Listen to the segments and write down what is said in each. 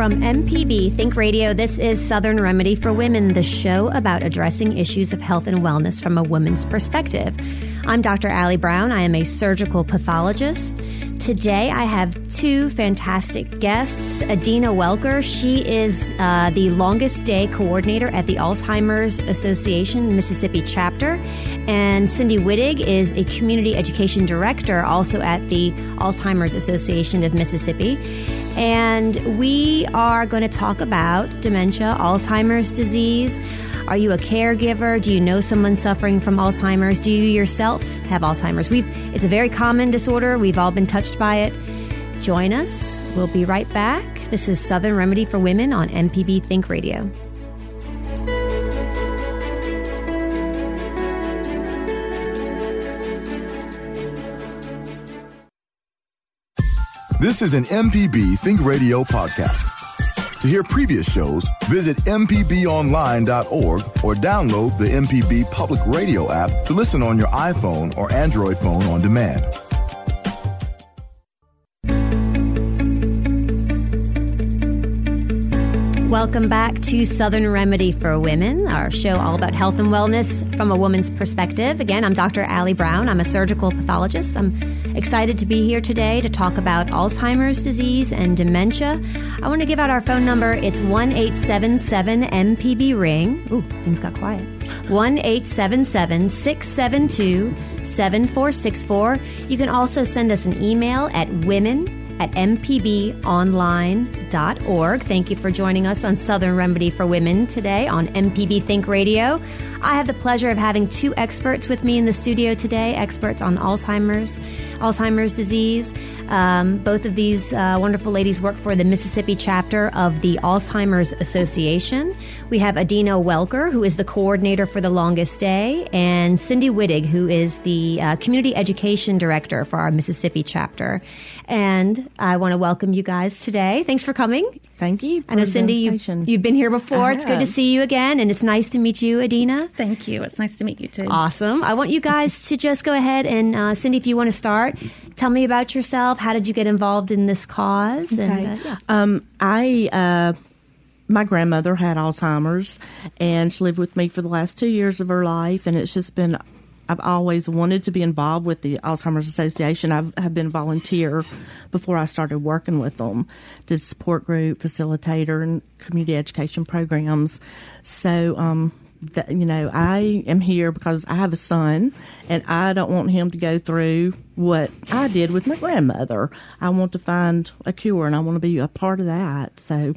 From MPB Think Radio, this is Southern Remedy for Women, the show about addressing issues of health and wellness from a woman's perspective. I'm Dr. Allie Brown. I am a surgical pathologist. Today, I have two fantastic guests. Adina Welker, she is uh, the longest day coordinator at the Alzheimer's Association Mississippi chapter, and Cindy Wittig is a community education director also at the Alzheimer's Association of Mississippi. And we are going to talk about dementia, Alzheimer's disease. Are you a caregiver? Do you know someone suffering from Alzheimer's? Do you yourself have Alzheimer's? We've, it's a very common disorder. We've all been touched by it. Join us. We'll be right back. This is Southern Remedy for Women on MPB Think Radio. This is an MPB Think Radio podcast. To hear previous shows, visit MPBOnline.org or download the MPB Public Radio app to listen on your iPhone or Android phone on demand. Welcome back to Southern Remedy for Women, our show all about health and wellness from a woman's perspective. Again, I'm Dr. Allie Brown. I'm a surgical pathologist. I'm excited to be here today to talk about Alzheimer's disease and dementia. I want to give out our phone number. It's one eight seven seven MPB Ring. Ooh, things got quiet. 1 672 7464. You can also send us an email at women at mpbonline.org. Thank you for joining us on Southern Remedy for Women today on MPB Think Radio. I have the pleasure of having two experts with me in the studio today, experts on Alzheimer's, Alzheimer's disease. Um, both of these uh, wonderful ladies work for the Mississippi chapter of the Alzheimer's Association. We have Adina Welker, who is the coordinator for the longest day, and Cindy Wittig, who is the uh, community education director for our Mississippi chapter. And I want to welcome you guys today. Thanks for coming. Thank you. I know, Cindy, you've, you've, been here before. It's good to see you again, and it's nice to meet you, Adina. Thank you. It's nice to meet you too. Awesome. I want you guys to just go ahead and, uh, Cindy, if you want to start, tell me about yourself. How did you get involved in this cause? Okay. And, uh, yeah. um, I. My grandmother had Alzheimer's, and she lived with me for the last two years of her life, and it's just been I've always wanted to be involved with the Alzheimer's Association. I've have been a volunteer before I started working with them. Did support group, facilitator, and community education programs. So, um, that, you know, I am here because I have a son, and I don't want him to go through what I did with my grandmother. I want to find a cure, and I want to be a part of that. So,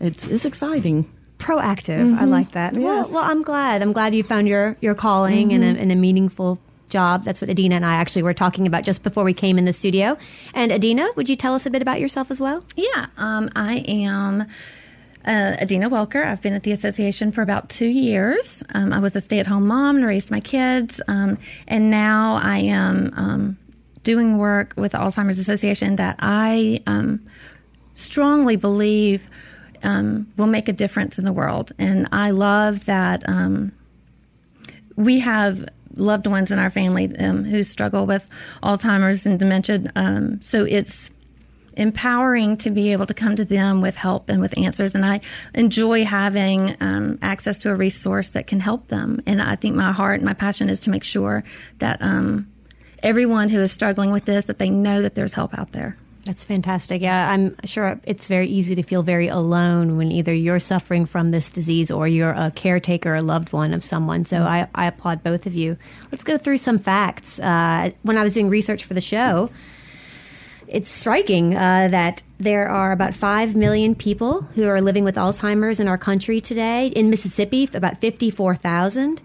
it's it's exciting proactive. Mm-hmm. I like that. Yes. Well, well, I'm glad. I'm glad you found your your calling mm-hmm. and, a, and a meaningful job. That's what Adina and I actually were talking about just before we came in the studio. And Adina, would you tell us a bit about yourself as well? Yeah, um, I am. Uh, Adina Welker. I've been at the association for about two years. Um, I was a stay at home mom and raised my kids. Um, and now I am um, doing work with the Alzheimer's Association that I um, strongly believe um, will make a difference in the world. And I love that um, we have loved ones in our family um, who struggle with Alzheimer's and dementia. Um, so it's empowering to be able to come to them with help and with answers. And I enjoy having um, access to a resource that can help them. And I think my heart and my passion is to make sure that um, everyone who is struggling with this, that they know that there's help out there. That's fantastic. Yeah, I'm sure it's very easy to feel very alone when either you're suffering from this disease or you're a caretaker or loved one of someone. So I, I applaud both of you. Let's go through some facts. Uh, when I was doing research for the show, it's striking uh, that there are about 5 million people who are living with Alzheimer's in our country today. In Mississippi, about 54,000.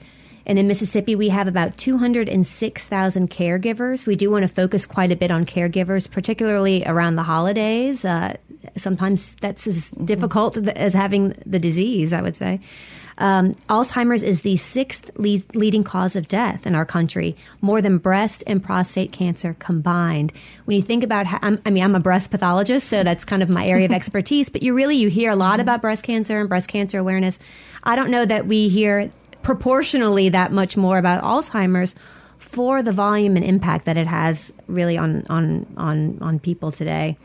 And in Mississippi, we have about 206,000 caregivers. We do want to focus quite a bit on caregivers, particularly around the holidays. Uh, sometimes that's as difficult as having the disease, I would say. Um, Alzheimer's is the sixth lead, leading cause of death in our country, more than breast and prostate cancer combined. When you think about, how, i mean, I'm a breast pathologist, so that's kind of my area of expertise. But you really you hear a lot about breast cancer and breast cancer awareness. I don't know that we hear proportionally that much more about Alzheimer's for the volume and impact that it has really on on on on people today.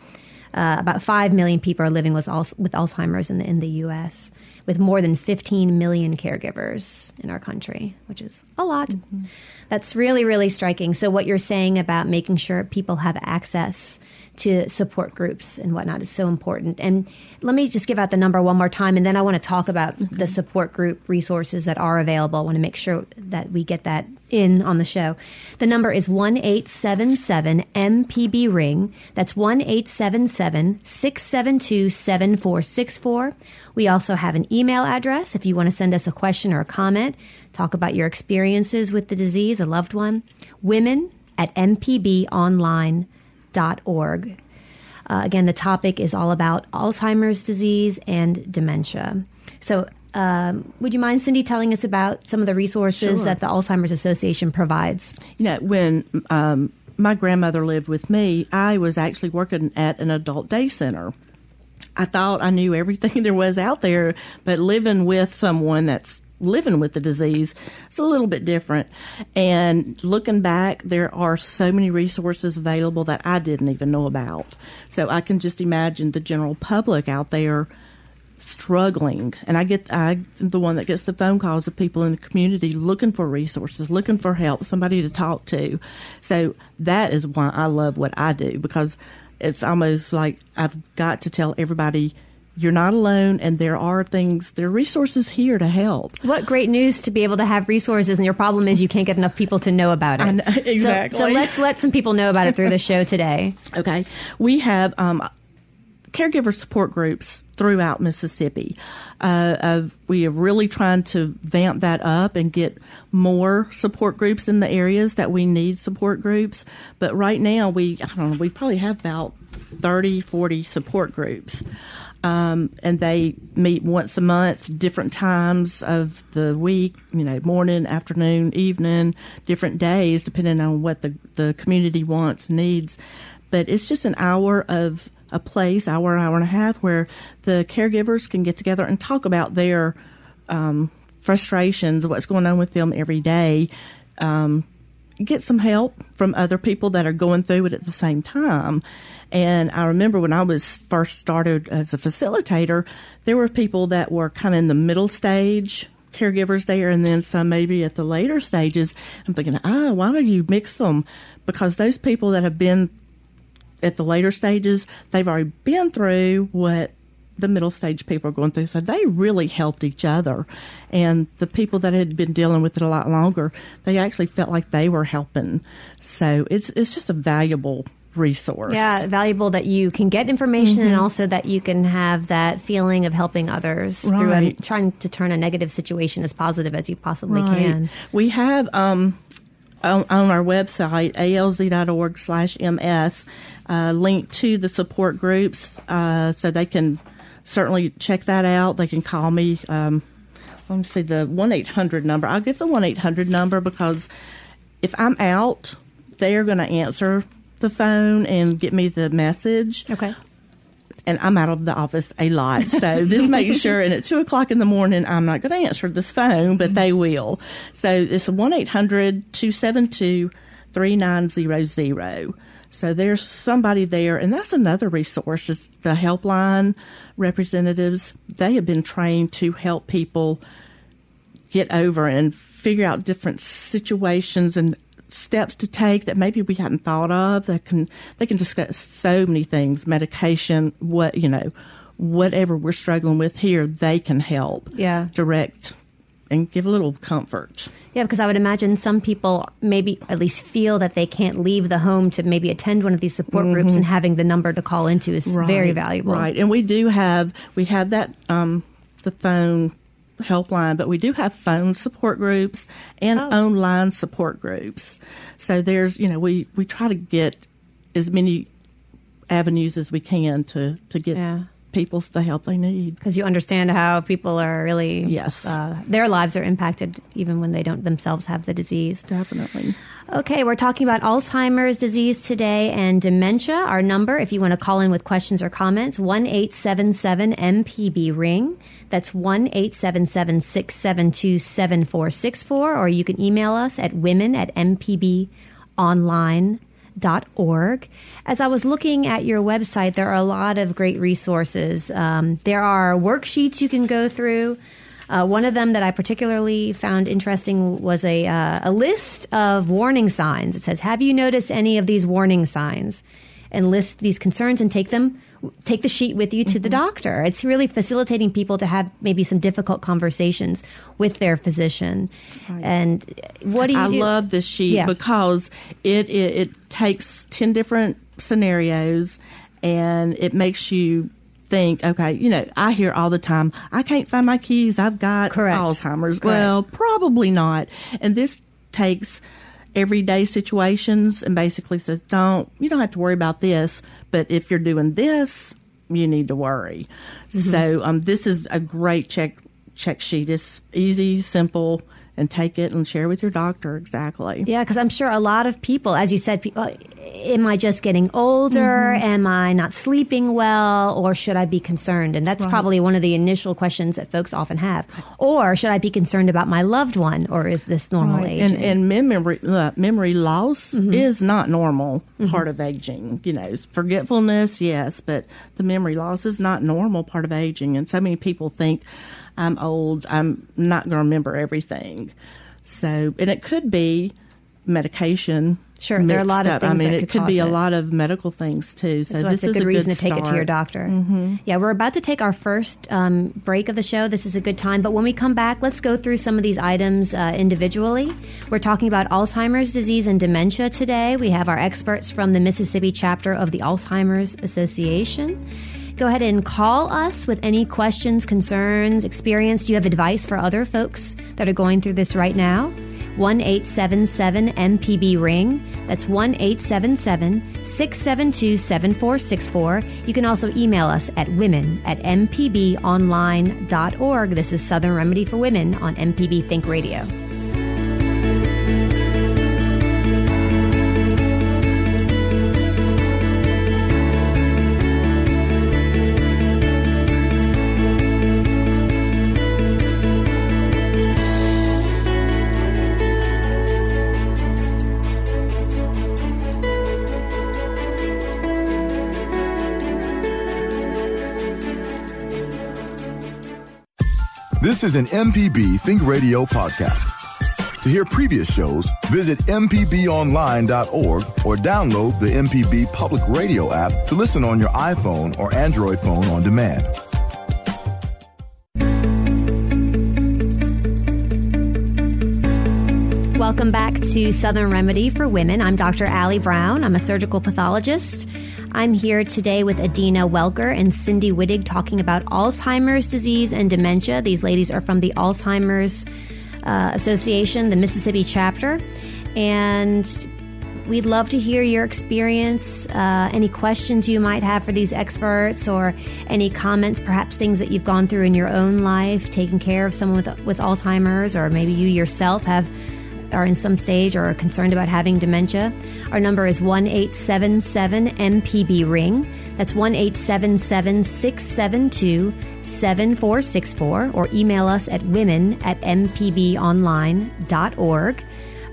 Uh, about five million people are living with, with Alzheimer's in the in the U.S with more than 15 million caregivers in our country, which is a lot. Mm-hmm. That's really, really striking. So, what you're saying about making sure people have access to support groups and whatnot is so important. And let me just give out the number one more time, and then I want to talk about mm-hmm. the support group resources that are available. I want to make sure that we get that in on the show. The number is 1 877 MPB Ring. That's 1 877 672 7464. We also have an email address if you want to send us a question or a comment, talk about your experiences with the disease, a loved one. Women at mpbonline.org. Uh, again, the topic is all about Alzheimer's disease and dementia. So, um, would you mind, Cindy, telling us about some of the resources sure. that the Alzheimer's Association provides? You know, when um, my grandmother lived with me, I was actually working at an adult day center. I thought I knew everything there was out there, but living with someone that's living with the disease it's a little bit different. And looking back, there are so many resources available that I didn't even know about. So I can just imagine the general public out there struggling and i get i the one that gets the phone calls of people in the community looking for resources looking for help somebody to talk to so that is why i love what i do because it's almost like I've got to tell everybody you're not alone and there are things there are resources here to help what great news to be able to have resources and your problem is you can't get enough people to know about it know, exactly so, so, let's let some people know about it through the show today okay we have um, caregiver support groups throughout Mississippi. Uh, of, we are really trying to vamp that up and get more support groups in the areas that we need support groups. But right now, we I don't know, we probably have about 30, 40 support groups. Um, and they meet once a month, different times of the week, you know, morning, afternoon, evening, different days, depending on what the, the community wants, needs. But it's just an hour of a place, hour, hour and a half, where the caregivers can get together and talk about their um, frustrations, what's going on with them every day, um, get some help from other people that are going through it at the same time. And I remember when I was first started as a facilitator, there were people that were kind of in the middle stage caregivers there and then some maybe at the later stages. I'm thinking, ah, why don't you mix them? Because those people that have been at the later stages, they've already been through what the middle stage people are going through. So they really helped each other. And the people that had been dealing with it a lot longer, they actually felt like they were helping. So it's it's just a valuable resource. Yeah, valuable that you can get information mm-hmm. and also that you can have that feeling of helping others right. through a, trying to turn a negative situation as positive as you possibly right. can. We have um, on, on, our website, alz.org slash ms, uh, link to the support groups uh, so they can certainly check that out. They can call me. Um, let me see the 1 800 number. I'll give the 1 800 number because if I'm out, they are going to answer the phone and get me the message. Okay. And I'm out of the office a lot. So this makes sure, and at 2 o'clock in the morning, I'm not going to answer this phone, but they will. So it's 1 800 272 3900. So there's somebody there, and that's another resource. Is the helpline representatives. They have been trained to help people get over and figure out different situations and steps to take that maybe we hadn't thought of. They can they can discuss so many things, medication, what you know, whatever we're struggling with here, they can help. Yeah, direct and give a little comfort. Yeah, because I would imagine some people maybe at least feel that they can't leave the home to maybe attend one of these support mm-hmm. groups, and having the number to call into is right, very valuable. Right, and we do have we have that um, the phone helpline, but we do have phone support groups and Oh. online support groups. So there's, you know, we, we try to get as many avenues as we can to, to get Yeah. People the help they need. because you understand how people are really Yes. uh, their lives are impacted even when they don't themselves have the disease Definitely. okay we're talking about alzheimer's disease today and dementia our number if you want to call in with questions or comments 1-877-mpb ring that's 1-877-672-7464 or you can email us at women at mpbonline org. As I was looking at your website, there are a lot of great resources. Um, there are worksheets you can go through. Uh, one of them that I particularly found interesting was a, uh, a list of warning signs. It says, Have you noticed any of these warning signs? And list these concerns and take them. Take the sheet with you to the mm-hmm. doctor. It's really facilitating people to have maybe some difficult conversations with their physician. And what do you I do? love this sheet Yeah. because it, it it takes ten different scenarios and it makes you think. Okay, you know, I hear all the time, I can't find my keys. I've got Correct. Alzheimer's. Correct. Well, probably not. And this takes everyday situations and basically says, don't you don't have to worry about this, but if you're doing this, you need to worry. Mm-hmm. So um, this is a great check check sheet. It's easy, simple, and take it and share with your doctor exactly. Yeah, because I'm sure a lot of people, as you said, people, uh, am I just getting older? Am I not sleeping well? Or should I be concerned? And that's probably one of the initial questions that folks often have. Or should I be concerned about my loved one? Or is this normal Right. aging? And, and memory uh, memory loss Mm-hmm. is not normal part of aging. You know, forgetfulness, yes, but the memory loss is not normal part of aging. And so many people think I'm old, I'm not going to remember everything. So, and it could be medication. Sure, there are a lot of. I mean, it could could be cause a lot of medical things too. So So this a is good reason good to take it to your doctor. Mm-hmm. Yeah, we're about to take our first um, break of the show. This is a good time. But when we come back, let's go through some of these items uh, individually. We're talking about Alzheimer's disease and dementia today. We have our experts from the Mississippi chapter of the Alzheimer's Association. Go ahead and call us with any questions, concerns, experience. Do you have advice for other folks that are going through this right now? 1 877 MPB Ring. That's 1 877 672 7464. You can also email us at women at mpbonline.org. This is Southern Remedy for Women on MPB Think Radio. This is an MPB Think Radio podcast. To hear previous shows, visit MPBOnline.org or download the MPB Public Radio app to listen on your iPhone or Android phone on demand. Welcome back to Southern Remedy for Women. I'm Dr. Allie Brown. I'm a surgical pathologist. I'm here today with Adina Welker and Cindy Wittig talking about Alzheimer's disease and dementia. These ladies are from the Alzheimer's uh, Association, the Mississippi chapter. And we'd love to hear your experience, uh, any questions you might have for these experts, or any comments, perhaps things that you've gone through in your own life, taking care of someone with, with Alzheimer's, or maybe you yourself have are in some stage or are concerned about having dementia. Our number is 1 877 MPB Ring. That's 1 877 672 7464, or email us at women at mpbonline.org.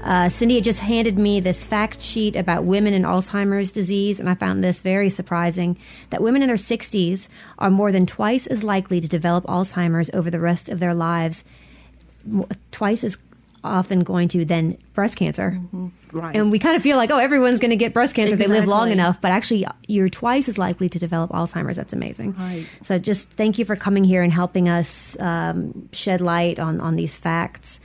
Uh, Cindy just handed me this fact sheet about women and Alzheimer's disease, and I found this very surprising that women in their 60s are more than twice as likely to develop Alzheimer's over the rest of their lives, twice as often going to than breast cancer. Right. And we kind of feel like, oh, everyone's going to get breast cancer if they live long enough, but actually, you're twice as likely to develop Alzheimer's. That's amazing. Right. So, just thank you for coming here and helping us um, shed light on, on these facts.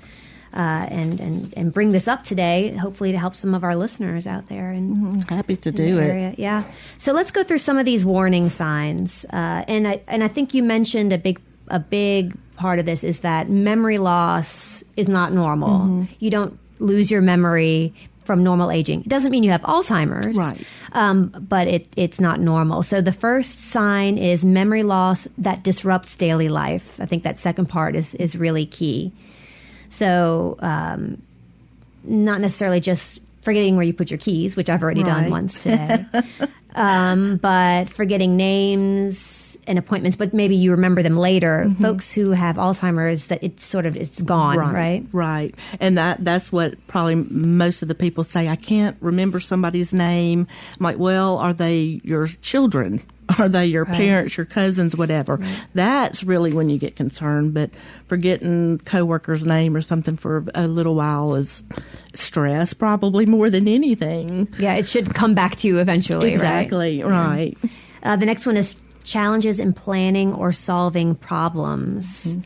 Uh, and, and and bring this up today, hopefully to help some of our listeners out there. And Happy to do it. area. Yeah. So let's go through some of these warning signs. Uh, and I and I think you mentioned a big a big part of this is that memory loss is not normal. Mm-hmm. You don't lose your memory from normal aging. It doesn't mean you have Alzheimer's, Right. Um, but it, it's not normal. So the first sign is memory loss that disrupts daily life. I think that second part is is really key. So um, not necessarily just forgetting where you put your keys, which I've already done once today, um, but forgetting names and appointments. But maybe you remember them later. Folks who have Alzheimer's, that it's sort of it's gone, right? Right. And that that's what probably most of the people say. I can't remember somebody's name. I'm like, well, are they your children? Are they your parents, your cousins, whatever? That's really when you get concerned. But forgetting coworker's name or something for a little while is stress, probably more than anything. Yeah, it should come back to you eventually, right? Exactly. Right. Uh, the next one is challenges in planning or solving problems.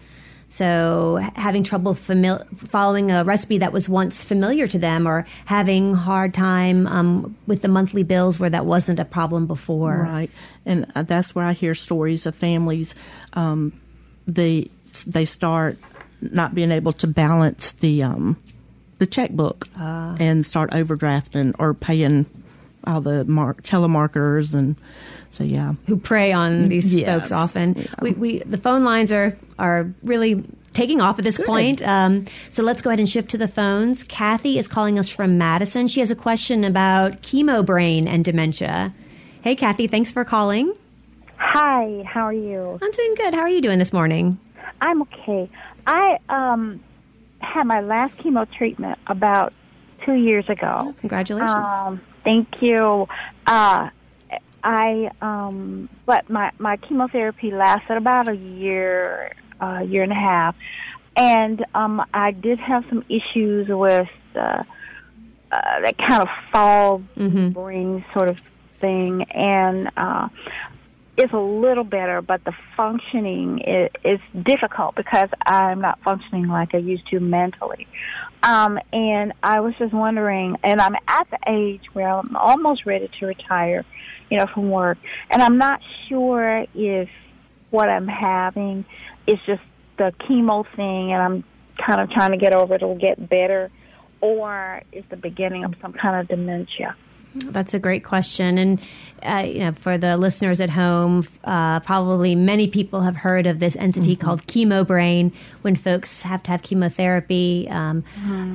So, having trouble famil- following a recipe that was once familiar to them, or having hard time um, with the monthly bills where that wasn't a problem before. Right, and uh, that's where I hear stories of families. Um, they they start not being able to balance the um, the checkbook and start overdrafting or paying all the mark telemarketers and so yeah. Who prey on these Yes. folks often. Yeah. We, we the phone lines are are really taking off at this point. Um, so let's go ahead and shift to the phones. Kathy is calling us from Madison. She has a question about chemo brain and dementia. Hey, Kathy, thanks for calling. Hi, how are you? I'm doing good. How are you doing this morning? I'm okay. I um had my last chemo treatment about two years ago. Congratulations. Um, thank you. Uh, I um, but my my chemotherapy lasted about a year, uh, year and a half, and um, I did have some issues with uh, uh, that kind of fog brain sort of thing, and uh, it's a little better, but the functioning is, is difficult because I'm not functioning like I used to mentally. Um, and I was just wondering, and I'm at the age where I'm almost ready to retire, you know, from work, and I'm not sure if what I'm having is just the chemo thing, and I'm kind of trying to get over it or get better, or is the beginning of some kind of dementia. That's a great question, and uh, you know, for the listeners at home, uh, probably many people have heard of this entity called chemo brain. When folks have to have chemotherapy, um,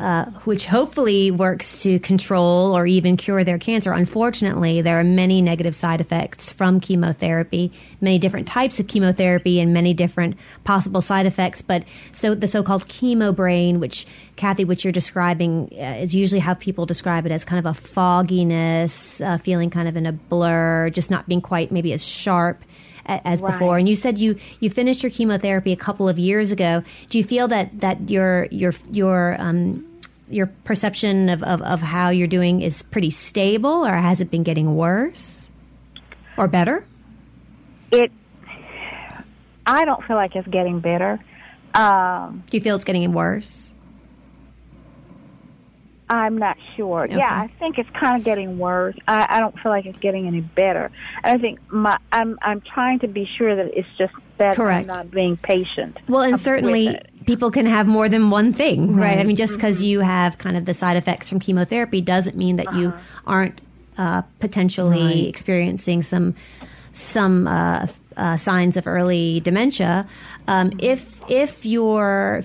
uh, which hopefully works to control or even cure their cancer. Unfortunately, there are many negative side effects from chemotherapy, many different types of chemotherapy, and many different possible side effects. But so the so-called chemo brain, which Kathy, which you're describing, uh, is usually how people describe it as kind of a fogginess, uh, feeling kind of in a blur, just not being quite maybe as sharp as Right. before. And you said you you finished your chemotherapy a couple of years ago. Do you feel that that your your your um, your perception of, of, of how you're doing is pretty stable, or has it been getting worse or better? It, I don't feel like it's getting better. Um, Do you feel it's getting worse? I'm not sure. Okay. Yeah, I think it's kind of getting worse. I, I don't feel like it's getting any better. And I think my I'm I'm trying to be sure that it's just that Correct. I'm not being patient. Well, and certainly people can have more than one thing, right? I mean, just because you have kind of the side effects from chemotherapy doesn't mean that you aren't uh, potentially Right. experiencing some some uh, uh, signs of early dementia. Um, if if your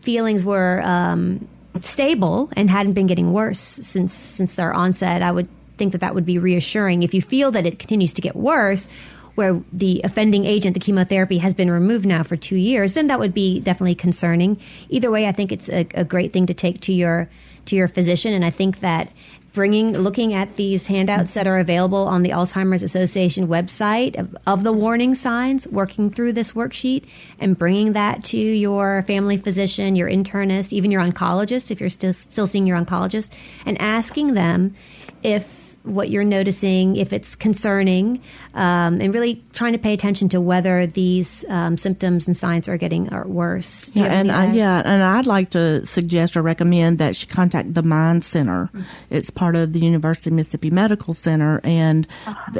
feelings were um, stable and hadn't been getting worse since since their onset, I would think that that would be reassuring. If you feel that it continues to get worse, where the offending agent, the chemotherapy, has been removed now for two years, then that would be definitely concerning. Either way, I think it's a, a great thing to take to your to your physician, and I think that bringing looking at these handouts that are available on the Alzheimer's Association website of, of the warning signs, working through this worksheet and bringing that to your family physician, your internist, even your oncologist if you're still still seeing your oncologist, and asking them if what you're noticing, if it's concerning, um, and really trying to pay attention to whether these um, symptoms and signs are getting are worse. Yeah, and any uh, of that? yeah, and I'd like to suggest or recommend that she contact the Mind Center. It's part of the University of Mississippi Medical Center, and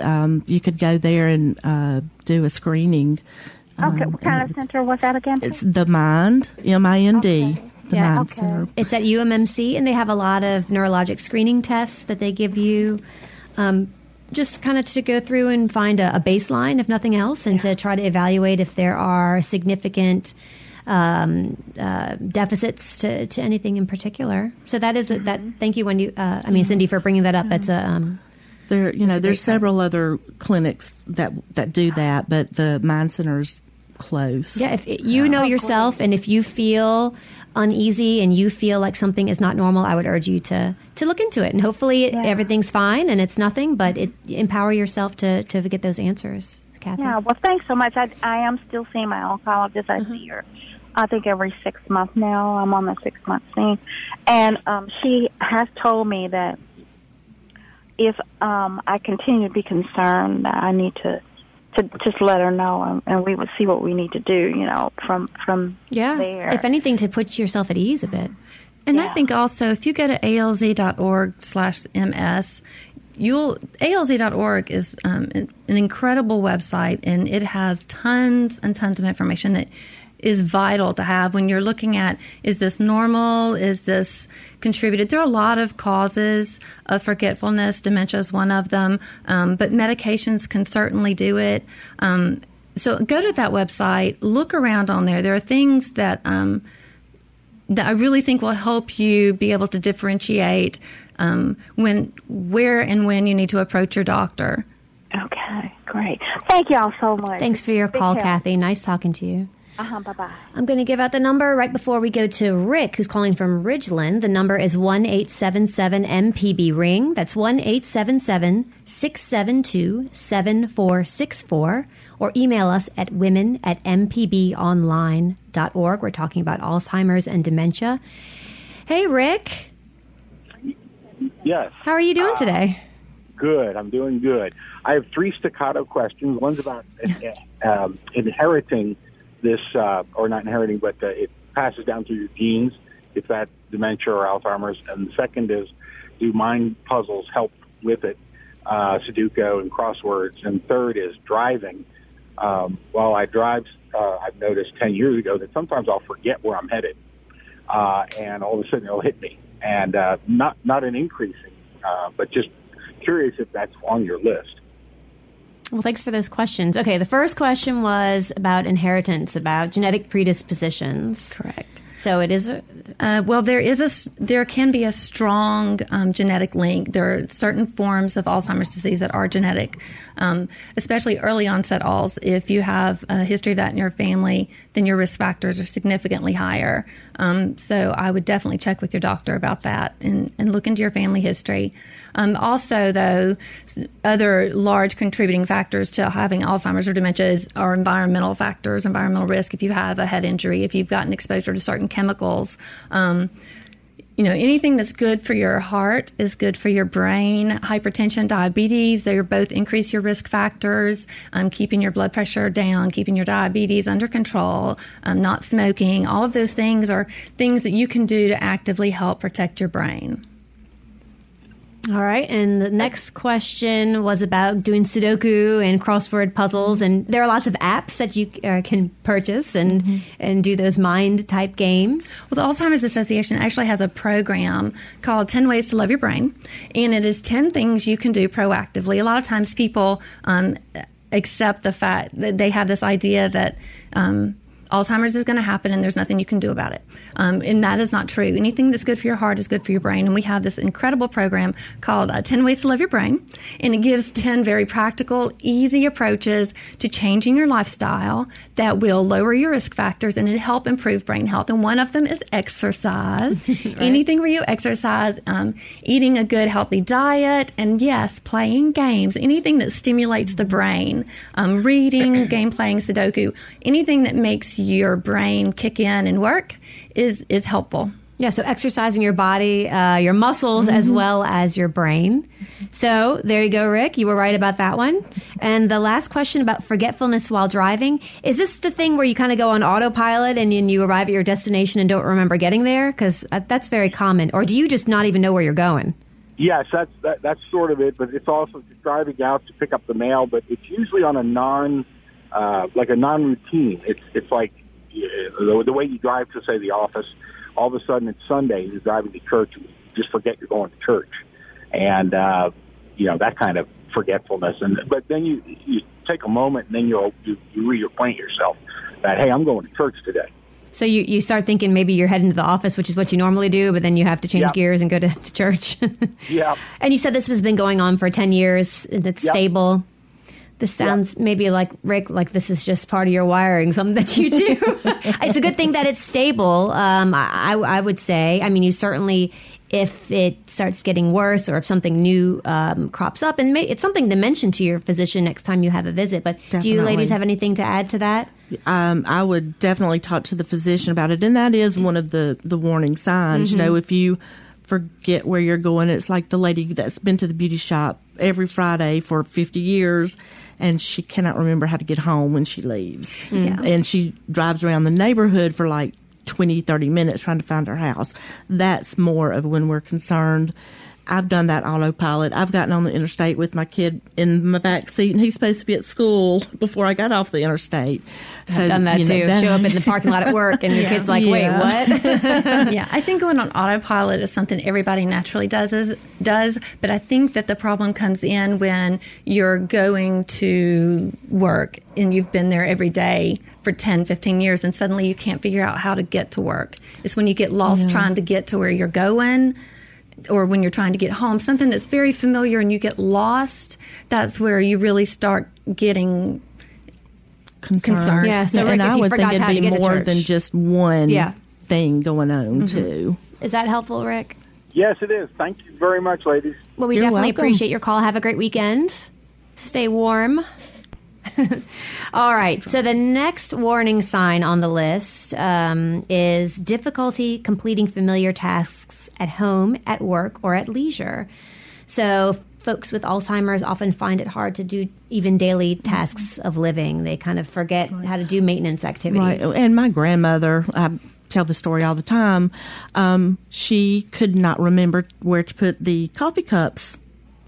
um, you could go there and uh, do a screening Okay, what kind of center was that again? It's the Mind, M I N D, the Yeah, Mind okay. Center. It's at UMMC, and they have a lot of neurologic screening tests that they give you. Um, just kind of to go through and find a, a baseline, if nothing else, and to try to evaluate if there are significant um, uh, deficits to, to anything in particular. So that is a, that. Thank you, Wendy. Uh, I mean, Cindy, for bringing that up. That's a um, There, you know, there's several other clinics that that do that, but the Mind Center's close. Yeah, if it, you know yourself, and if you feel uneasy and you feel like something is not normal, I would urge you to to look into it. And hopefully, it, Yeah. everything's fine and it's nothing. But it empower yourself to to get those answers, Kathy. Yeah, well, thanks so much. I, I am still seeing my oncologist. I see her, I think, every six months now. I'm on the six month thing. And um, she has told me that if um, I continue to be concerned, that I need to to just let her know, and, and we would see what we need to do, you know, from from Yeah. there. If anything, to put yourself at ease a bit. And I think also if you go to alz.org slash ms, you'll alz.org is um, an, an incredible website and it has tons and tons of information that is vital to have when you're looking at is this normal is this contributed there are a lot of causes of forgetfulness dementia is one of them um, but medications can certainly do it um, so go to that website look around on there there are things that um, that I really think will help you be able to differentiate um, when, where, and when you need to approach your doctor. okay, great. Thank you all so much. Thanks for your Big call, help. Kathy. Nice talking to you. Uh-huh, bye-bye. I'm going to give out the number right before we go to Rick, who's calling from Ridgeland. The number is 1 877 MPB Ring. That's 1 877 672 7464. Or email us at women at mpbonline.org. We're talking about Alzheimer's and dementia. Hey, Rick. Yes. How are you doing today? Good. I'm doing good. I have three staccato questions. One's about um, inheriting this, uh, or not inheriting, but uh, it passes down through your genes, if that dementia or Alzheimer's. And the second is, do mind puzzles help with it, uh, Sudoku and crosswords? And third is driving. Um, while I drive, uh, I've noticed 10 years ago that sometimes I'll forget where I'm headed, uh, and all of a sudden it'll hit me. And uh, not not an increasing, uh, but just curious if that's on your list. Well, thanks for those questions. Okay, the first question was about inheritance, about genetic predispositions. Correct. So it is. A, Uh, well, there is a there can be a strong um, genetic link. There are certain forms of Alzheimer's disease that are genetic, um, especially early onset Alz. If you have a history of that in your family, then your risk factors are significantly higher. Um, so I would definitely check with your doctor about that and, and look into your family history. Um, also, though, other large contributing factors to having Alzheimer's or dementia is, are environmental factors, environmental risk. If you have a head injury, if you've gotten exposure to certain chemicals, um, you know, anything that's good for your heart is good for your brain. Hypertension, diabetes, they both increase your risk factors. Um, keeping your blood pressure down, keeping your diabetes under control, um, not smoking, all of those things are things that you can do to actively help protect your brain. All right, and the next question was about doing Sudoku and crossword puzzles, and there are lots of apps that you uh, can purchase and and do those mind type games. Well, the Alzheimer's Association actually has a program called 10 Ways to Love Your Brain, and it is 10 things you can do proactively. A lot of times people um, accept the fact that they have this idea that um, Alzheimer's is going to happen and there's nothing you can do about it. Um, and that is not true. Anything that's good for your heart is good for your brain. And we have this incredible program called uh, 10 Ways to Love Your Brain. And it gives 10 very practical, easy approaches to changing your lifestyle that will lower your risk factors and it help improve brain health. And one of them is exercise. Anything where you exercise, um, eating a good, healthy diet, and yes, playing games. Anything that stimulates the brain, um, reading, game playing, Sudoku, anything that makes your brain kick in and work is is helpful. Yeah, so exercising your body, uh, your muscles, as well as your brain. So there you go, Rick. You were right about that one. And the last question about forgetfulness while driving is this the thing where you kind of go on autopilot and then you arrive at your destination and don't remember getting there? Because that's very common. Or do you just not even know where you're going? Yes, that's that, that's sort of it. But it's also driving out to pick up the mail. But it's usually on a non uh, like a non-routine. It's it's like uh, the, the way you drive to say the office. All of a sudden, it's Sunday. You're driving to church. You just forget you're going to church, and uh, you know that kind of forgetfulness. And but then you you take a moment and then you'll you, you reacquaint yourself that hey, I'm going to church today. So you, you start thinking maybe you're heading to the office, which is what you normally do, but then you have to change Yep. gears and go to, to church. Yeah. And you said this has been going on for 10 years. and It's Yep. stable. This sounds maybe like Rick, like this is just part of your wiring, something that you do. it's a good thing that it's stable. Um, I, I would say. I mean, you certainly, if it starts getting worse or if something new um, crops up, and may, it's something to mention to your physician next time you have a visit. But do you ladies have anything to add to that? um, I would definitely talk to the physician about it, and that is one of the the warning signs. You know, if you forget where you're going, it's like the lady that's been to the beauty shop every Friday for 50 years, and she cannot remember how to get home when she leaves, mm. Yeah. and she drives around the neighborhood for like 20, 30 minutes trying to find her house. That's more of when we're concerned. I've done that autopilot. I've gotten on the interstate with my kid in my back seat, and he's supposed to be at school before I got off the interstate. I've done that you know, too. Show up in the parking lot at work, and your kid's like, "Wait, Yeah. what?" yeah, I think going on autopilot is something everybody naturally does is, does, but I think that the problem comes in when you're going to work and you've been there every day for 10, 15 years and suddenly you can't figure out how to get to work. It's when you get lost trying to get to where you're going or when you're trying to get home, something that's very familiar and you get lost, that's where you really start getting concerned. Concerned. Yeah, so Rick, and if I would forgot think it'd be more than just one Yeah. thing going on mm-hmm. too. Is that helpful, Rick? Yes, it is. Thank you very much, ladies. Well, we You're definitely welcome. appreciate your call. Have a great weekend. Stay warm. All right. So the next warning sign on the list um, is difficulty completing familiar tasks at home, at work, or at leisure. So folks with Alzheimer's often find it hard to do even daily tasks of living. They kind of forget how to do maintenance activities. Right. And my grandmother, I tell the story all the time. Um, she could not remember where to put the coffee cups.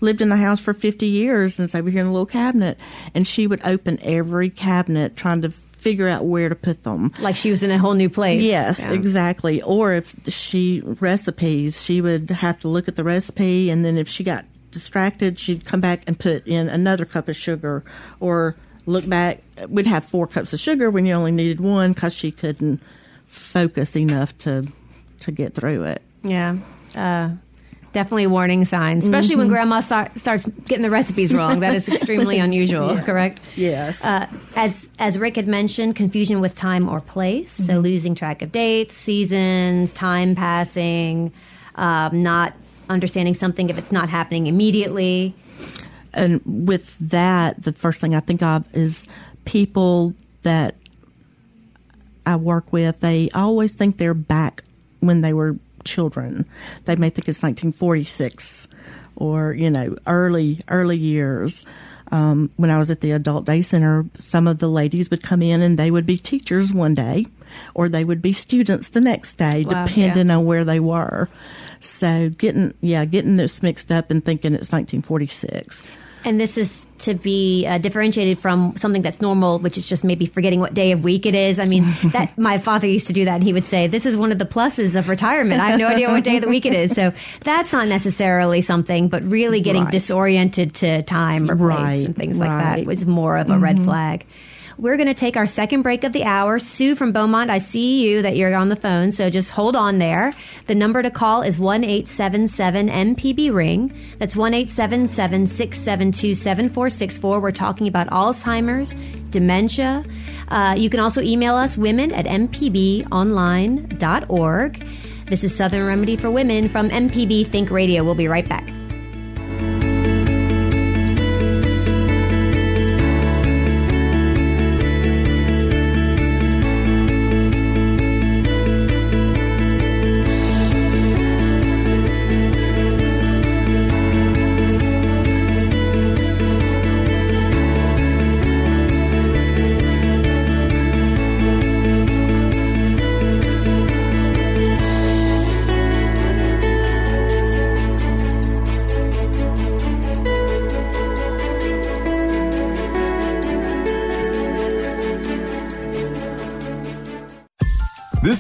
Lived in the house for 50 years and it's over here in the little cabinet. And she would open every cabinet trying to figure out where to put them. Like she was in a whole new place. Yes, Yeah. exactly. Or if she recipes, she would have to look at the recipe, and then if she got distracted, she'd come back and put in another cup of sugar, or look back. We'd have four cups of sugar when you only needed one because she couldn't focus enough to to get through it. Yeah. Uh, definitely a warning sign, especially when grandma start, starts getting the recipes wrong. That is extremely unusual, correct? Yes. Uh, as as Rick had mentioned, confusion with time or place, so losing track of dates, seasons, time passing, um, not understanding something if it's not happening immediately. and with that, the first thing I think of is people that I work with. They always think they're back when they were children. They may think it's 1946 or you know early early years. Um, when I was at the adult day center, some of the ladies would come in and they would be teachers one day, or they would be students the next day, Wow, depending yeah. on where they were. So getting yeah, getting this mixed up and thinking it's 1946. And this is to be uh, differentiated from something that's normal, which is just maybe forgetting what day of week it is. I mean, that my father used to do that, and he would say, "This is one of the pluses of retirement. I have no idea what day of the week it is." So that's not necessarily something, but really getting Right. disoriented to time or place Right, and things like that was more of a red flag. We're going to take our second break of the hour. Sue from Beaumont, I see you that you're on the phone, so just hold on there. The number to call is 1 877 MPB Ring. That's 1 877 672 7464. We're talking about Alzheimer's, dementia. Uh, you can also email us, women at mpbonline.org. This is Southern Remedy for Women from MPB Think Radio. We'll be right back.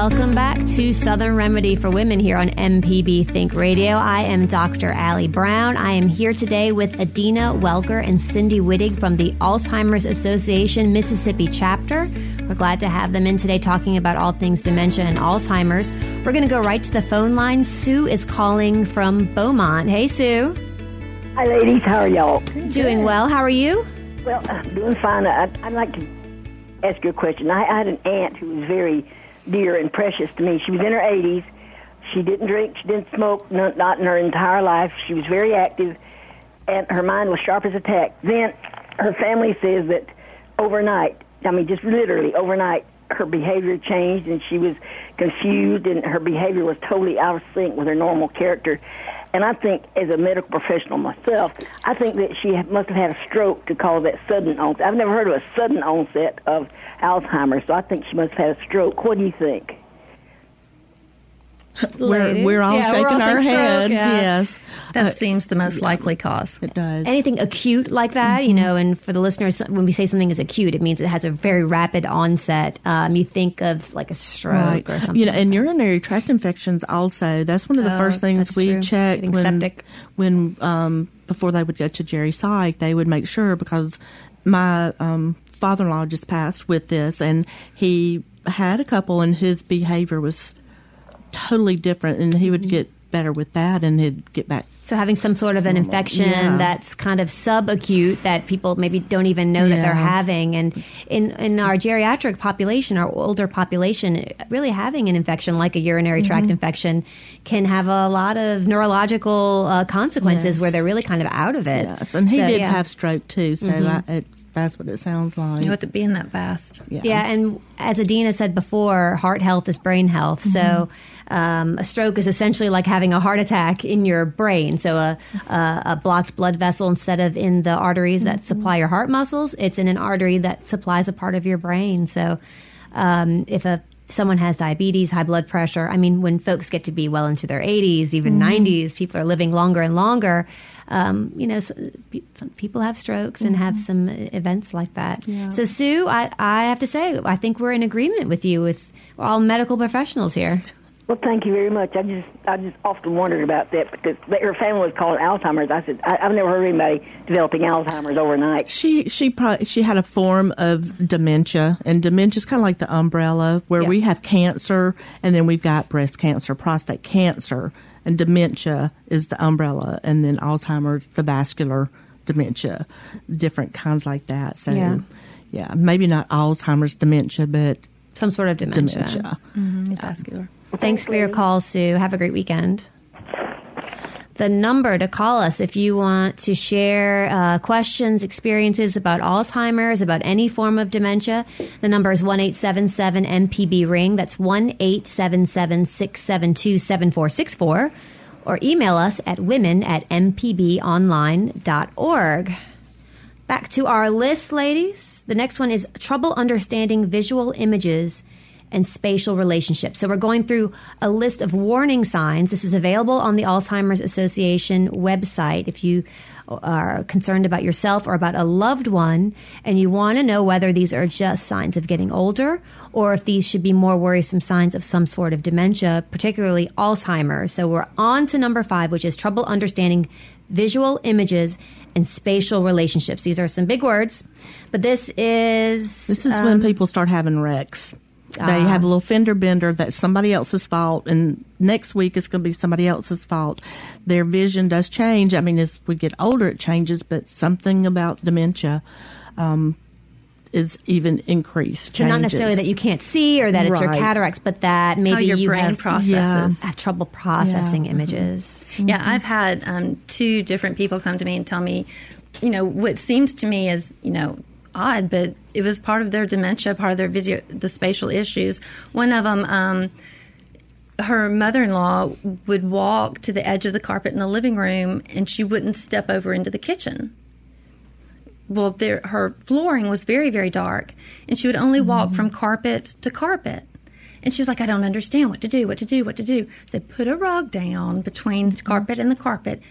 Welcome back to Southern Remedy for Women here on MPB Think Radio. I am Dr. Allie Brown. I am here today with Adina Welker and Cindy Wittig from the Alzheimer's Association Mississippi chapter. We're glad to have them in today talking about all things dementia and Alzheimer's. We're going to go right to the phone line. Sue is calling from Beaumont. Hey, Sue. Hi, ladies. How are y'all? Doing well. How are you? Well, uh, doing fine. I'd, I'd like to ask you a question. I, I had an aunt who was very dear and precious to me. She was in her 80s. She didn't drink. She didn't smoke. Not, not in her entire life. She was very active, and her mind was sharp as a tack. Then her family says that overnight, I mean, just literally overnight, her behavior changed, and she was confused, and her behavior was totally out of sync with her normal character. And I think, as a medical professional myself, I think that she must have had a stroke to cause that sudden onset. I've never heard of a sudden onset of Alzheimer's, so I think she must have had a stroke. What do you think? We're, we're all Yeah, shaking we're all our saying stroke, heads. yeah. Yes, That Uh, seems the most likely cause. it does. Anything acute like that, you Mm-hmm. know, and for the listeners, when we say something is acute, it means it has a very rapid onset. Um, you think of like a stroke or something. You know, and urinary tract infections also. That's one of the Oh, first things we true. check Getting when septic. when um, before they would go to geri psych. They would make sure because my um, father-in-law just passed with this, and he had a couple, and his behavior was totally different, and he would Mm-hmm. get better with that, and he'd get back. So having some sort of an infection Yeah. that's kind of subacute that people maybe don't even know that they're having, and in in our geriatric population, our older population, really having an infection like a urinary tract Mm-hmm. infection can have a lot of neurological uh, consequences Yes. where they're really kind of out of it. Yes, and he So, did yeah. Mm-hmm. have stroke too, so I, it, that's what it sounds like. You know, with it being that fast. yeah. Yeah, and as Adina said before, heart health is brain health. So um, a stroke is essentially like having a heart attack in your brain. So a, a, a blocked blood vessel instead of in the arteries that supply your heart muscles, it's in an artery that supplies a part of your brain. So um, if a someone has diabetes, high blood pressure, I mean, when folks get to be well into their 80s, even 90s, people are living longer and longer. Um, you know, so pe- people have strokes and have some events like that. So, Sue, I, I have to say, I think we're in agreement with you with all medical professionals here. Well, thank you very much. I just I just often wondered about that because her family was called Alzheimer's. I said I, I've never heard anybody developing Alzheimer's overnight. She she probably she had a form of dementia, and dementia is kind of like the umbrella where Yeah. we have cancer, and then we've got breast cancer, prostate cancer, and dementia is the umbrella, and then Alzheimer's the vascular dementia, different kinds like that. So, Yeah. yeah, maybe not Alzheimer's dementia, but Some sort of dementia. dementia. Mm-hmm. Vascular. Thanks for your call, Sue. Have a great weekend. The number to call us if you want to share uh, questions, experiences about Alzheimer's, about any form of dementia, the number is 1 877 MPB Ring. That's 1 877 672 7464. Or email us at women at mpbonline.org. Back to our list, ladies. The next one is trouble understanding visual images and spatial relationships. So we're going through a list of warning signs. This is available on the Alzheimer's Association website if you are concerned about yourself or about a loved one and you want to know whether these are just signs of getting older or if these should be more worrisome signs of some sort of dementia, particularly Alzheimer's. So we're on to number 5 which is trouble understanding visual images and spatial relationships. These are some big words, but this is This is when um, people start having wrecks. They have a little fender bender that's somebody else's fault, and next week it's going to be somebody else's fault. Their vision does change. I mean, as we get older, it changes, but something about dementia um, is even increased. So not necessarily that you can't see or that it's your cataracts, but that maybe How your you brain have, processes. Yeah. have trouble processing images. Yeah, I've had um, two different people come to me and tell me, you know, what seems to me is, you know, odd, but it was part of their dementia, part of their video, the spatial issues. One of them, um, her mother-in-law would walk to the edge of the carpet in the living room, and she wouldn't step over into the kitchen. well, there, her flooring was very, very dark, and she would only walk from carpet to carpet. And she was like, I don't understand what to do, what to do, what to do. I said, put a rug down between the carpet and the carpet.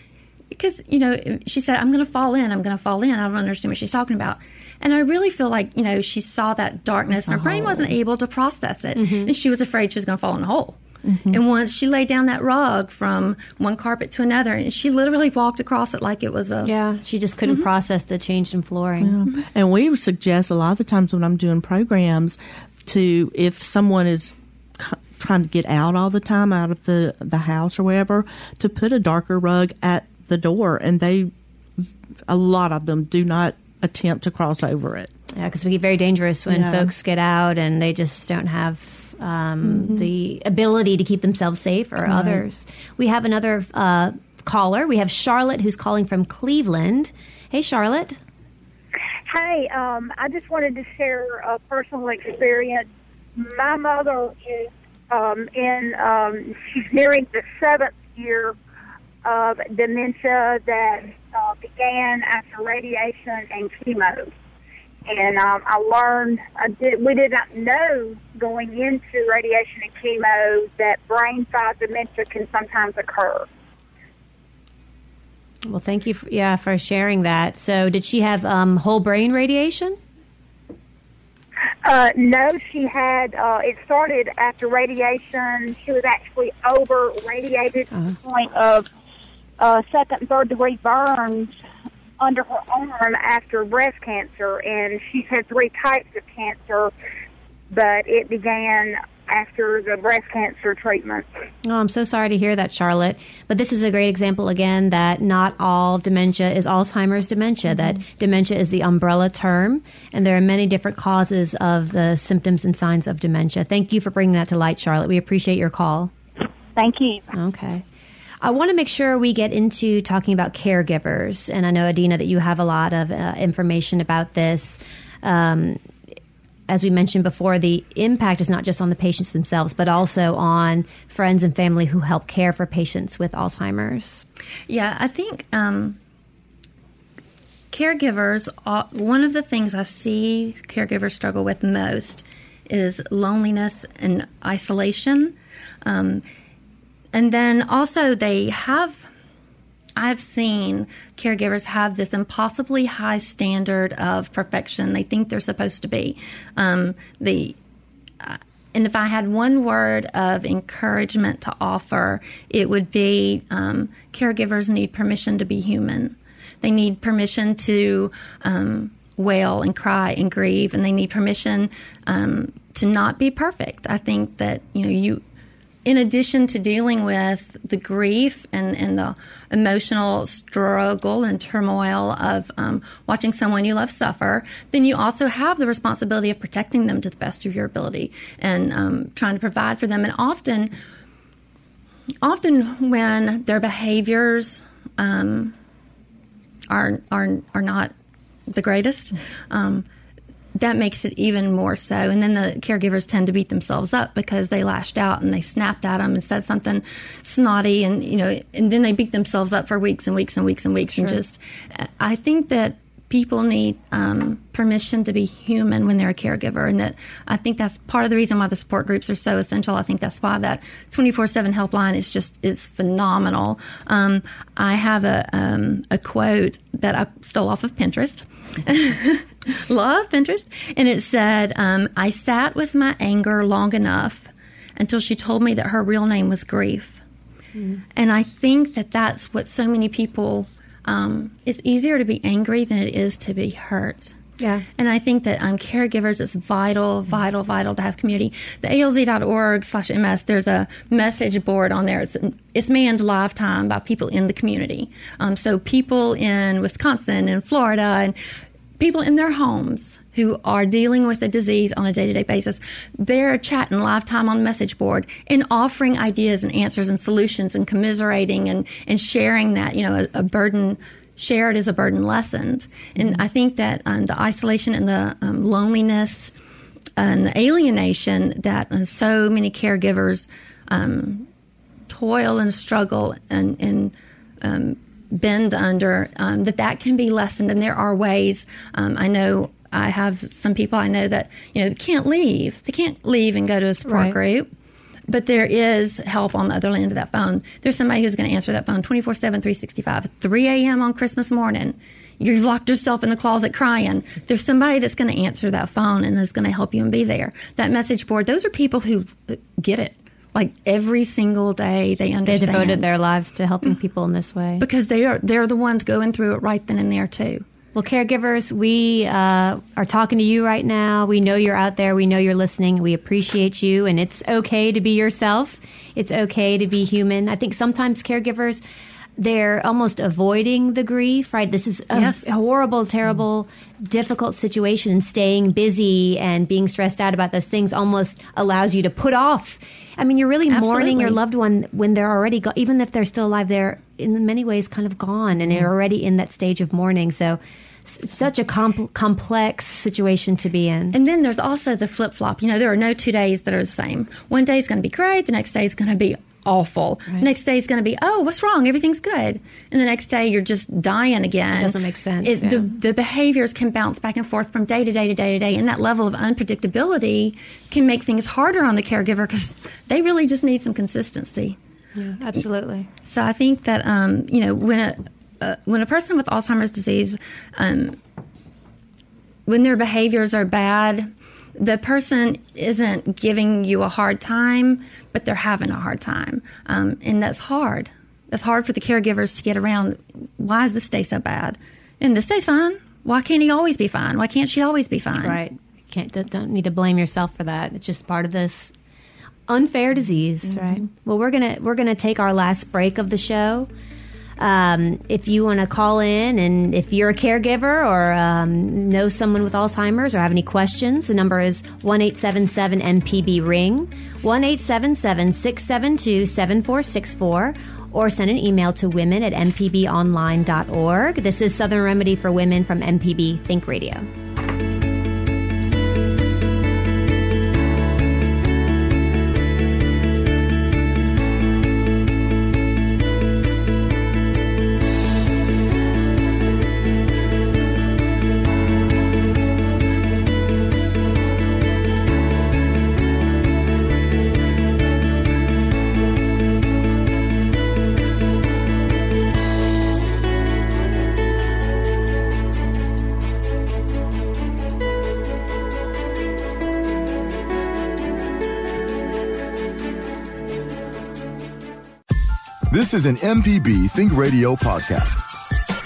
Because, you know, she said, I'm going to fall in, I'm going to fall in. I don't understand what she's talking about. And I really feel like, you know, she saw that darkness and her brain oh. wasn't able to process it. Mm-hmm. And she was afraid she was going to fall in a hole. Mm-hmm. And once she laid down that rug from one carpet to another, and she literally walked across it like it was a. Yeah, she just couldn't mm-hmm. process the change in flooring. Mm-hmm. And we suggest a lot of the times when I'm doing programs to if someone is trying to get out all the time out of the the house or wherever to put a darker rug at the door and they a lot of them do not attempt to cross over it. Yeah, because it can be very dangerous when Yeah. folks get out and they just don't have um, the ability to keep themselves safe or others. We have another uh, caller. We have Charlotte who's calling from Cleveland. Hey, Charlotte. Hey, um, I just wanted to share a personal experience. My mother is um, in, um, she's nearing the seventh year of dementia that uh, began after radiation and chemo. And um, I learned, I did, we did not know going into radiation and chemo that brain fog dementia can sometimes occur. Well, thank you, for, yeah, for sharing that. So, did she have um, whole brain radiation? Uh, no, she had. Uh, it started after radiation. She was actually over radiated to the point of uh, second and third degree burns under her arm after breast cancer, and she's had three types of cancer, but it began after the breast cancer treatment. Oh, I'm so sorry to hear that, Charlotte. But this is a great example again that not all dementia is Alzheimer's dementia, that dementia is the umbrella term, and there are many different causes of the symptoms and signs of dementia. Thank you for bringing that to light, Charlotte. We appreciate your call. Thank you. Okay. I want to make sure we get into talking about caregivers. And I know, Adina, that you have a lot of uh, information about this. Um, as we mentioned before, the impact is not just on the patients themselves, but also on friends and family who help care for patients with Alzheimer's. Yeah, I think um, caregivers, uh, one of the things I see caregivers struggle with most is loneliness and isolation. Um, and then also, they have, I've seen caregivers have this impossibly high standard of perfection they think they're supposed to be. Um, the and if I had one word of encouragement to offer, it would be um, caregivers need permission to be human. They need permission to um, wail and cry and grieve, and they need permission um, to not be perfect. I think that you know you in addition to dealing with the grief and, and the emotional struggle and turmoil of um, watching someone you love suffer, then you also have the responsibility of protecting them to the best of your ability and um, trying to provide for them. And often, often when their behaviors um, are are are not the greatest. That makes it even more so. And then the caregivers tend to beat themselves up because they lashed out and they snapped at them and said something snotty, and you know, and then they beat themselves up for weeks and weeks and weeks and weeks. And just, I think that people need um, permission to be human when they're a caregiver, and that I think that's part of the reason why the support groups are so essential. I think that's why that twenty four seven helpline is just is phenomenal. Um, I have a um, a quote that I stole off of Pinterest. Love Pinterest. And it said, um, I sat with my anger long enough until she told me that her real name was grief. And I think that that's what so many people, um, it's easier to be angry than it is to be hurt. Yeah. And I think that um, caregivers is vital, vital, vital to have community. The ALZ.org slash MS, there's a message board on there. It's, it's manned lifetime by people in the community. Um, so people in Wisconsin and Florida and people in their homes who are dealing with a disease on a day-to-day basis they're chatting lifetime on message board and offering ideas and answers and solutions and commiserating and, and sharing that you know a, a burden shared is a burden lessened. And i think that um, the isolation and the um, loneliness and the alienation that uh, so many caregivers um, toil and struggle and, and um, bend under, um, that that can be lessened. And there are ways. Um, I know I have some people I know that you know can't leave. They can't leave and go to a support Right. group. But there is help on the other end of that phone. There's somebody who's going to answer that phone 24 7, 365. 3 a.m. on Christmas morning, you've locked yourself in the closet crying. There's somebody that's going to answer that phone and is going to help you and be there. That message board, those are people who get it. Like every single day, they understand They devoted their lives to helping people in this way. because they are they're the ones going through it right then and there too. Well, caregivers, we uh, are talking to you right now. We know you're out there. We know you're listening. We appreciate you, and it's okay to be yourself. It's okay to be human. I think sometimes caregivers, they're almost avoiding the grief, right? This is a Yes. horrible, mm. terrible, difficult situation, and staying busy and being stressed out about those things almost allows you to put off. I mean, you're really mourning your loved one when they're already go- even if they're still alive they're in many ways kind of gone and they're mm. already in that stage of mourning so it's such a com- complex situation to be in And then there's also the flip flop. You know, there are no two days that are the same. One day is going to be great. The next day is going to be awful. The next day is going to be, oh, what's wrong? Everything's good. And the next day you're just dying again. It doesn't make sense, It, yeah. the, the behaviors can bounce back and forth from day to day to day to day. And that level of unpredictability can make things harder on the caregiver because they really just need some consistency. yeah absolutely So I think that um, you know when a uh, when a person with Alzheimer's disease, um, when their behaviors are bad, the person isn't giving you a hard time, but they're having a hard time, um, and that's hard. That's hard for the caregivers to get around. Why is this day so bad? And this day's fine. Why can't he always be fine? Why can't she always be fine? right can't don't, don't need to blame yourself for that it's just part of this unfair disease right well we're gonna we're gonna take our last break of the show um, if you want to call in and if you're a caregiver or um, know someone with Alzheimer's or have any questions, the number is 1 877 MPB Ring, 1 877 672 7464, or send an email to women at mpbonline.org. This is Southern Remedy for Women from MPB Think Radio. Is an MPB Think Radio podcast.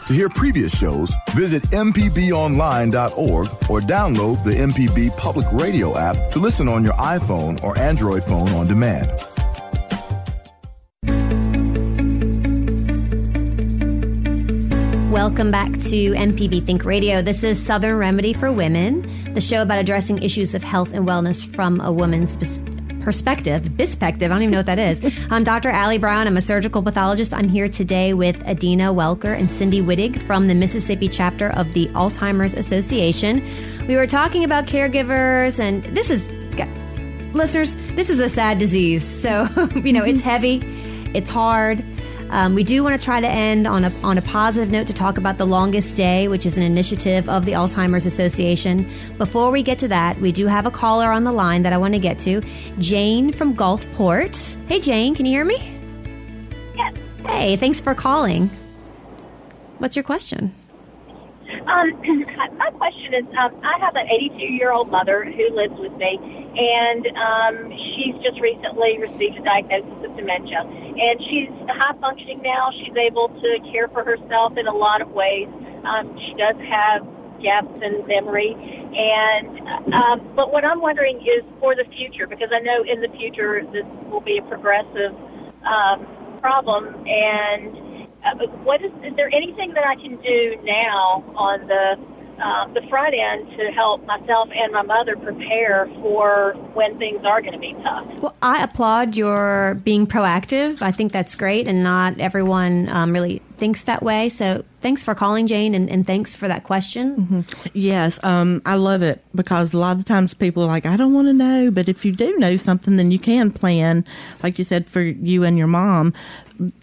To hear previous shows, visit MPBOnline.org or download the MPB Public Radio app to listen on your iPhone or Android phone on demand. Welcome back to MPB Think Radio. This is Southern Remedy for Women, the show about addressing issues of health and wellness from a woman's pers- perspective. Perspective, I don't even know what that is. I'm Dr. Allie Brown. I'm a surgical pathologist. I'm here today with Adina Welker and Cindy Wittig from the Mississippi chapter of the Alzheimer's Association. We were talking about caregivers, and this is, listeners, this is a sad disease. So, you know, it's mm-hmm. heavy, it's hard. Um, we do want to try to end on a, on a positive note to talk about the longest day, which is an initiative of the Alzheimer's Association. Before we get to that, we do have a caller on the line that I want to get to. Jane from Gulfport. Hey, Jane, can you hear me? Yes. Hey, thanks for calling. What's your question? Um, my question is, um, I have an 82 year old mother who lives with me, and um, she's just recently received a diagnosis of dementia. And she's high functioning now. She's able to care for herself in a lot of ways. Um, she does have gaps in memory, and um, but what I'm wondering is for the future, because I know in the future this will be a progressive um, problem, and uh, what is, is there anything that I can do now on the um, the front end to help myself and my mother prepare for when things are going to be tough? Well, I applaud your being proactive. I think that's great, and not everyone um, really thinks that way. So thanks for calling, Jane, and, and thanks for that question. Yes, um, I love it because a lot of the times people are like, I don't want to know. But if you do know something, then you can plan, like you said, for you and your mom,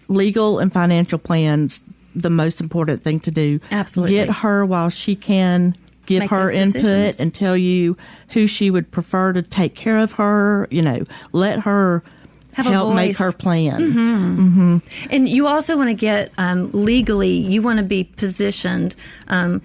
legal and financial plans the most important thing to do. Absolutely. Get her while she can give Make her input decisions. and tell you who she would prefer to take care of her. You know, let her Have a help make. Mm-hmm. her plan. And you also want to get um, legally, you want to be positioned um,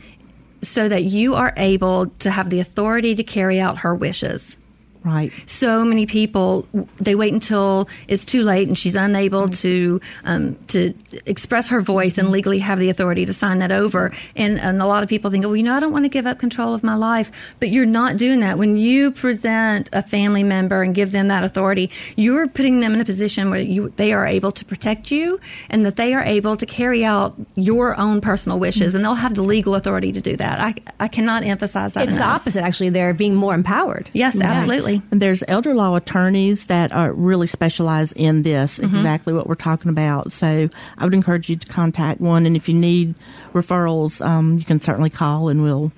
so that you are able to have the authority to carry out her wishes. Right. So many people they wait until it's too late and she's unable to um, to express her voice and legally have the authority to sign that over. And, and a lot of people think, well, you know, I don't want to give up control of my life, but you're not doing that. When you present a family member and give them that authority, you're putting them in a position where you they are able to protect you and that they are able to carry out your own personal wishes, and they'll have the legal authority to do that. I I cannot emphasize that It's the opposite, actually. They're being more empowered. Yes, absolutely. And there's elder law attorneys that are really specialize in this, Mm-hmm. exactly what we're talking about. So I would encourage you to contact one. And if you need referrals, um, you can certainly call and we'll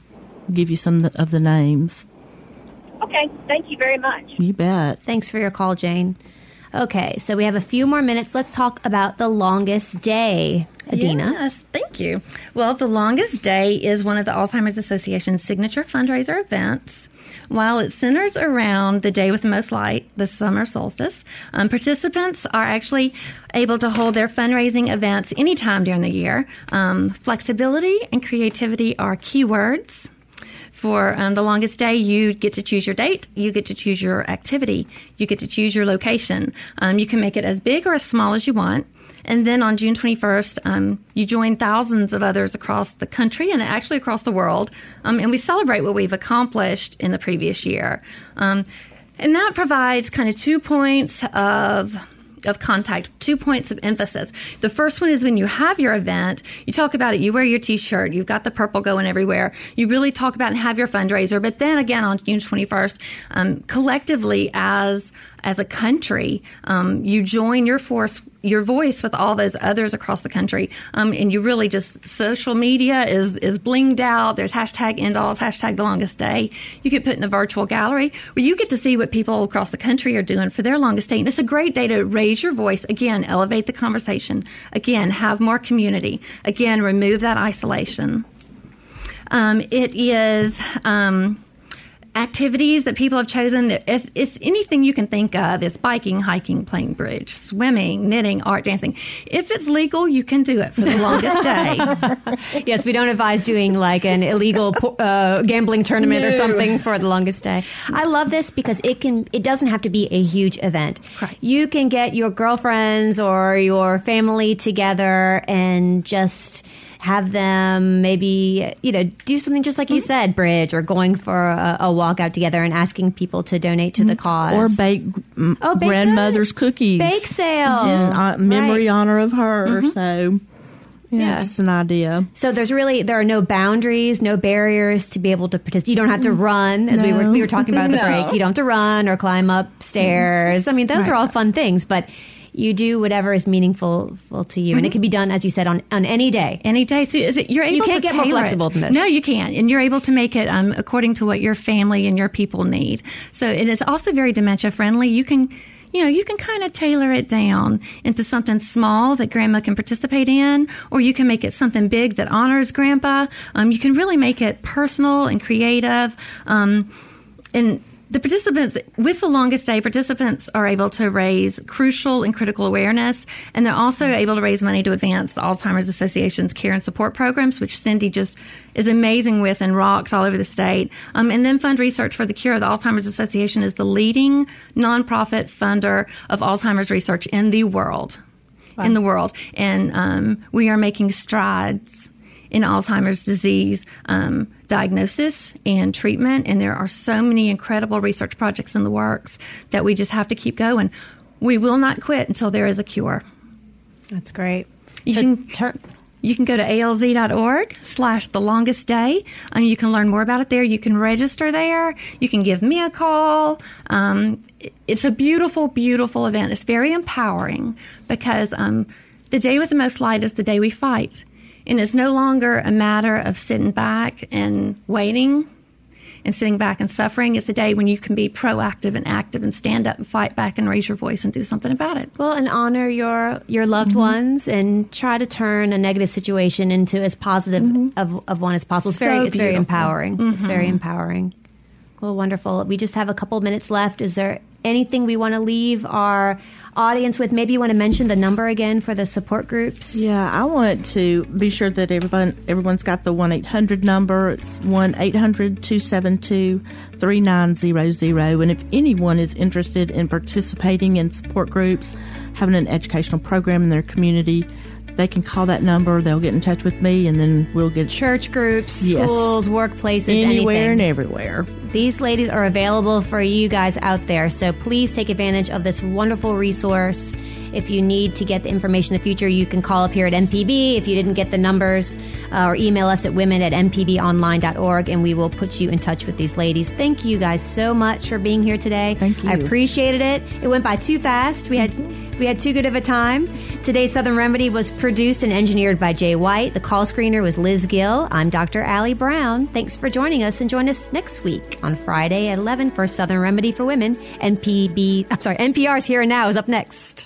give you some of the names. Okay, thank you very much. You bet. Thanks for your call, Jane. Okay, so we have a few more minutes. Let's talk about the longest day, Adina. Yes, thank you. Well, the longest day is one of the Alzheimer's Association's signature fundraiser events. While it centers around the day with the most light, the summer solstice, um, participants are actually able to hold their fundraising events anytime during the year. Um, flexibility and creativity are keywords. For um, the longest day, you get to choose your date, you get to choose your activity, you get to choose your location. Um, you can make it as big or as small as you want. And then on June 21st, um, you join thousands of others across the country and actually across the world. Um, and we celebrate what we've accomplished in the previous year. Um, and that provides kind of two points of of contact, two points of emphasis. The first one is when you have your event, you talk about it, you wear your t-shirt, you've got the purple going everywhere. You really talk about and have your fundraiser. But then again on June 21st, um, collectively as as a country, um, you join your force, your voice with all those others across the country, um, and you really just social media is is blinged out. There's hashtag ENDALZ, hashtag The Longest Day. You get put in a virtual gallery where you get to see what people across the country are doing for their longest day. And it's a great day to raise your voice again, elevate the conversation again, have more community again, remove that isolation. Um, it is. Um, activities that people have chosen. It's, it's anything you can think of. It's biking, hiking, playing bridge, swimming, knitting, art, dancing. If it's legal, you can do it for the longest day. Yes, we don't advise doing like an illegal uh, gambling tournament or something for the longest day. I love this because it can. It doesn't have to be a huge event. Right. You can get your girlfriends or your family together and just have them maybe you know do something just like you Mm-hmm. said bridge or going for a, a walk out together and asking people to donate to the cause Or bake Oh, bake grandmother's cookies. Bake sale. In uh, memory Right. honor of her. So, yeah, Yeah. just an idea. So there's really there are no boundaries, no barriers to be able to participate. You don't have to run, as we were we were talking about at the No. break. You don't have to run or climb up stairs. I mean, those are all fun things, but you do whatever is meaningful to you, and it can be done, as you said, on on any day. Any day, so is it, you're able you can't to get more tailor it. flexible than this. No, you can't, and you're able to make it um, according to what your family and your people need. So it is also very dementia friendly. You can. You know, you can kind of tailor it down into something small that grandma can participate in, or you can make it something big that honors grandpa. Um, you can really make it personal and creative. Um, and the participants with the longest day participants are able to raise crucial and critical awareness and they're also able to raise money to advance the alzheimer's association's care and support programs which cindy just is amazing with and rocks all over the state. Um, and then fund research for the cure. The alzheimer's association is the leading nonprofit funder of alzheimer's research in the world in the world. And um, we are making strides in Alzheimer's disease um, diagnosis and treatment. And there are so many incredible research projects in the works that we just have to keep going. We will not quit until there is a cure. That's great. You So can turn. you can go to alz.org slash the longest day and you can learn more about it there. You can register there. You can give me a call. Um, it's a beautiful, beautiful event. It's very empowering because um, the day with the most light is the day we fight. And it's no longer a matter of sitting back and waiting. and sitting back and suffering. It's a day when you can be proactive and active and stand up and fight back and raise your voice and do something about it. Well, and honor your your loved Mm-hmm. ones and try to turn a negative situation into as positive of, of one as possible. It's very Mm-hmm. It's very beautiful. Mm-hmm. empowering. It's very empowering. Well, wonderful. We just have a couple minutes left. Is there anything we want to leave our audience with? Maybe you want to mention the number again for the support groups. Yeah, I want to be sure that everyone everyone's got the one eight hundred number. It's one 272 3900 And if anyone is interested in participating in support groups, having an educational program in their community, they can call that number. They'll get in touch with me, and then we'll get Church groups, Yes. schools, workplaces, anywhere anything. and everywhere. These ladies are available for you guys out there. So please take advantage of this wonderful resource. If you need to get the information in the future, you can call up here at MPB. If you didn't get the numbers, uh, or email us at women at mpbonline.org and we will put you in touch with these ladies. Thank you guys so much for being here today. Thank you. I appreciated it. It went by too fast. We had we had too good of a time. Today's Southern Remedy was produced and engineered by Jay White. The call screener was Liz Gill. I'm Dr. Allie Brown. Thanks for joining us and join us next week on Friday at 11 for Southern Remedy for Women. NPB, I'm sorry, NPR's Here and Now is up next.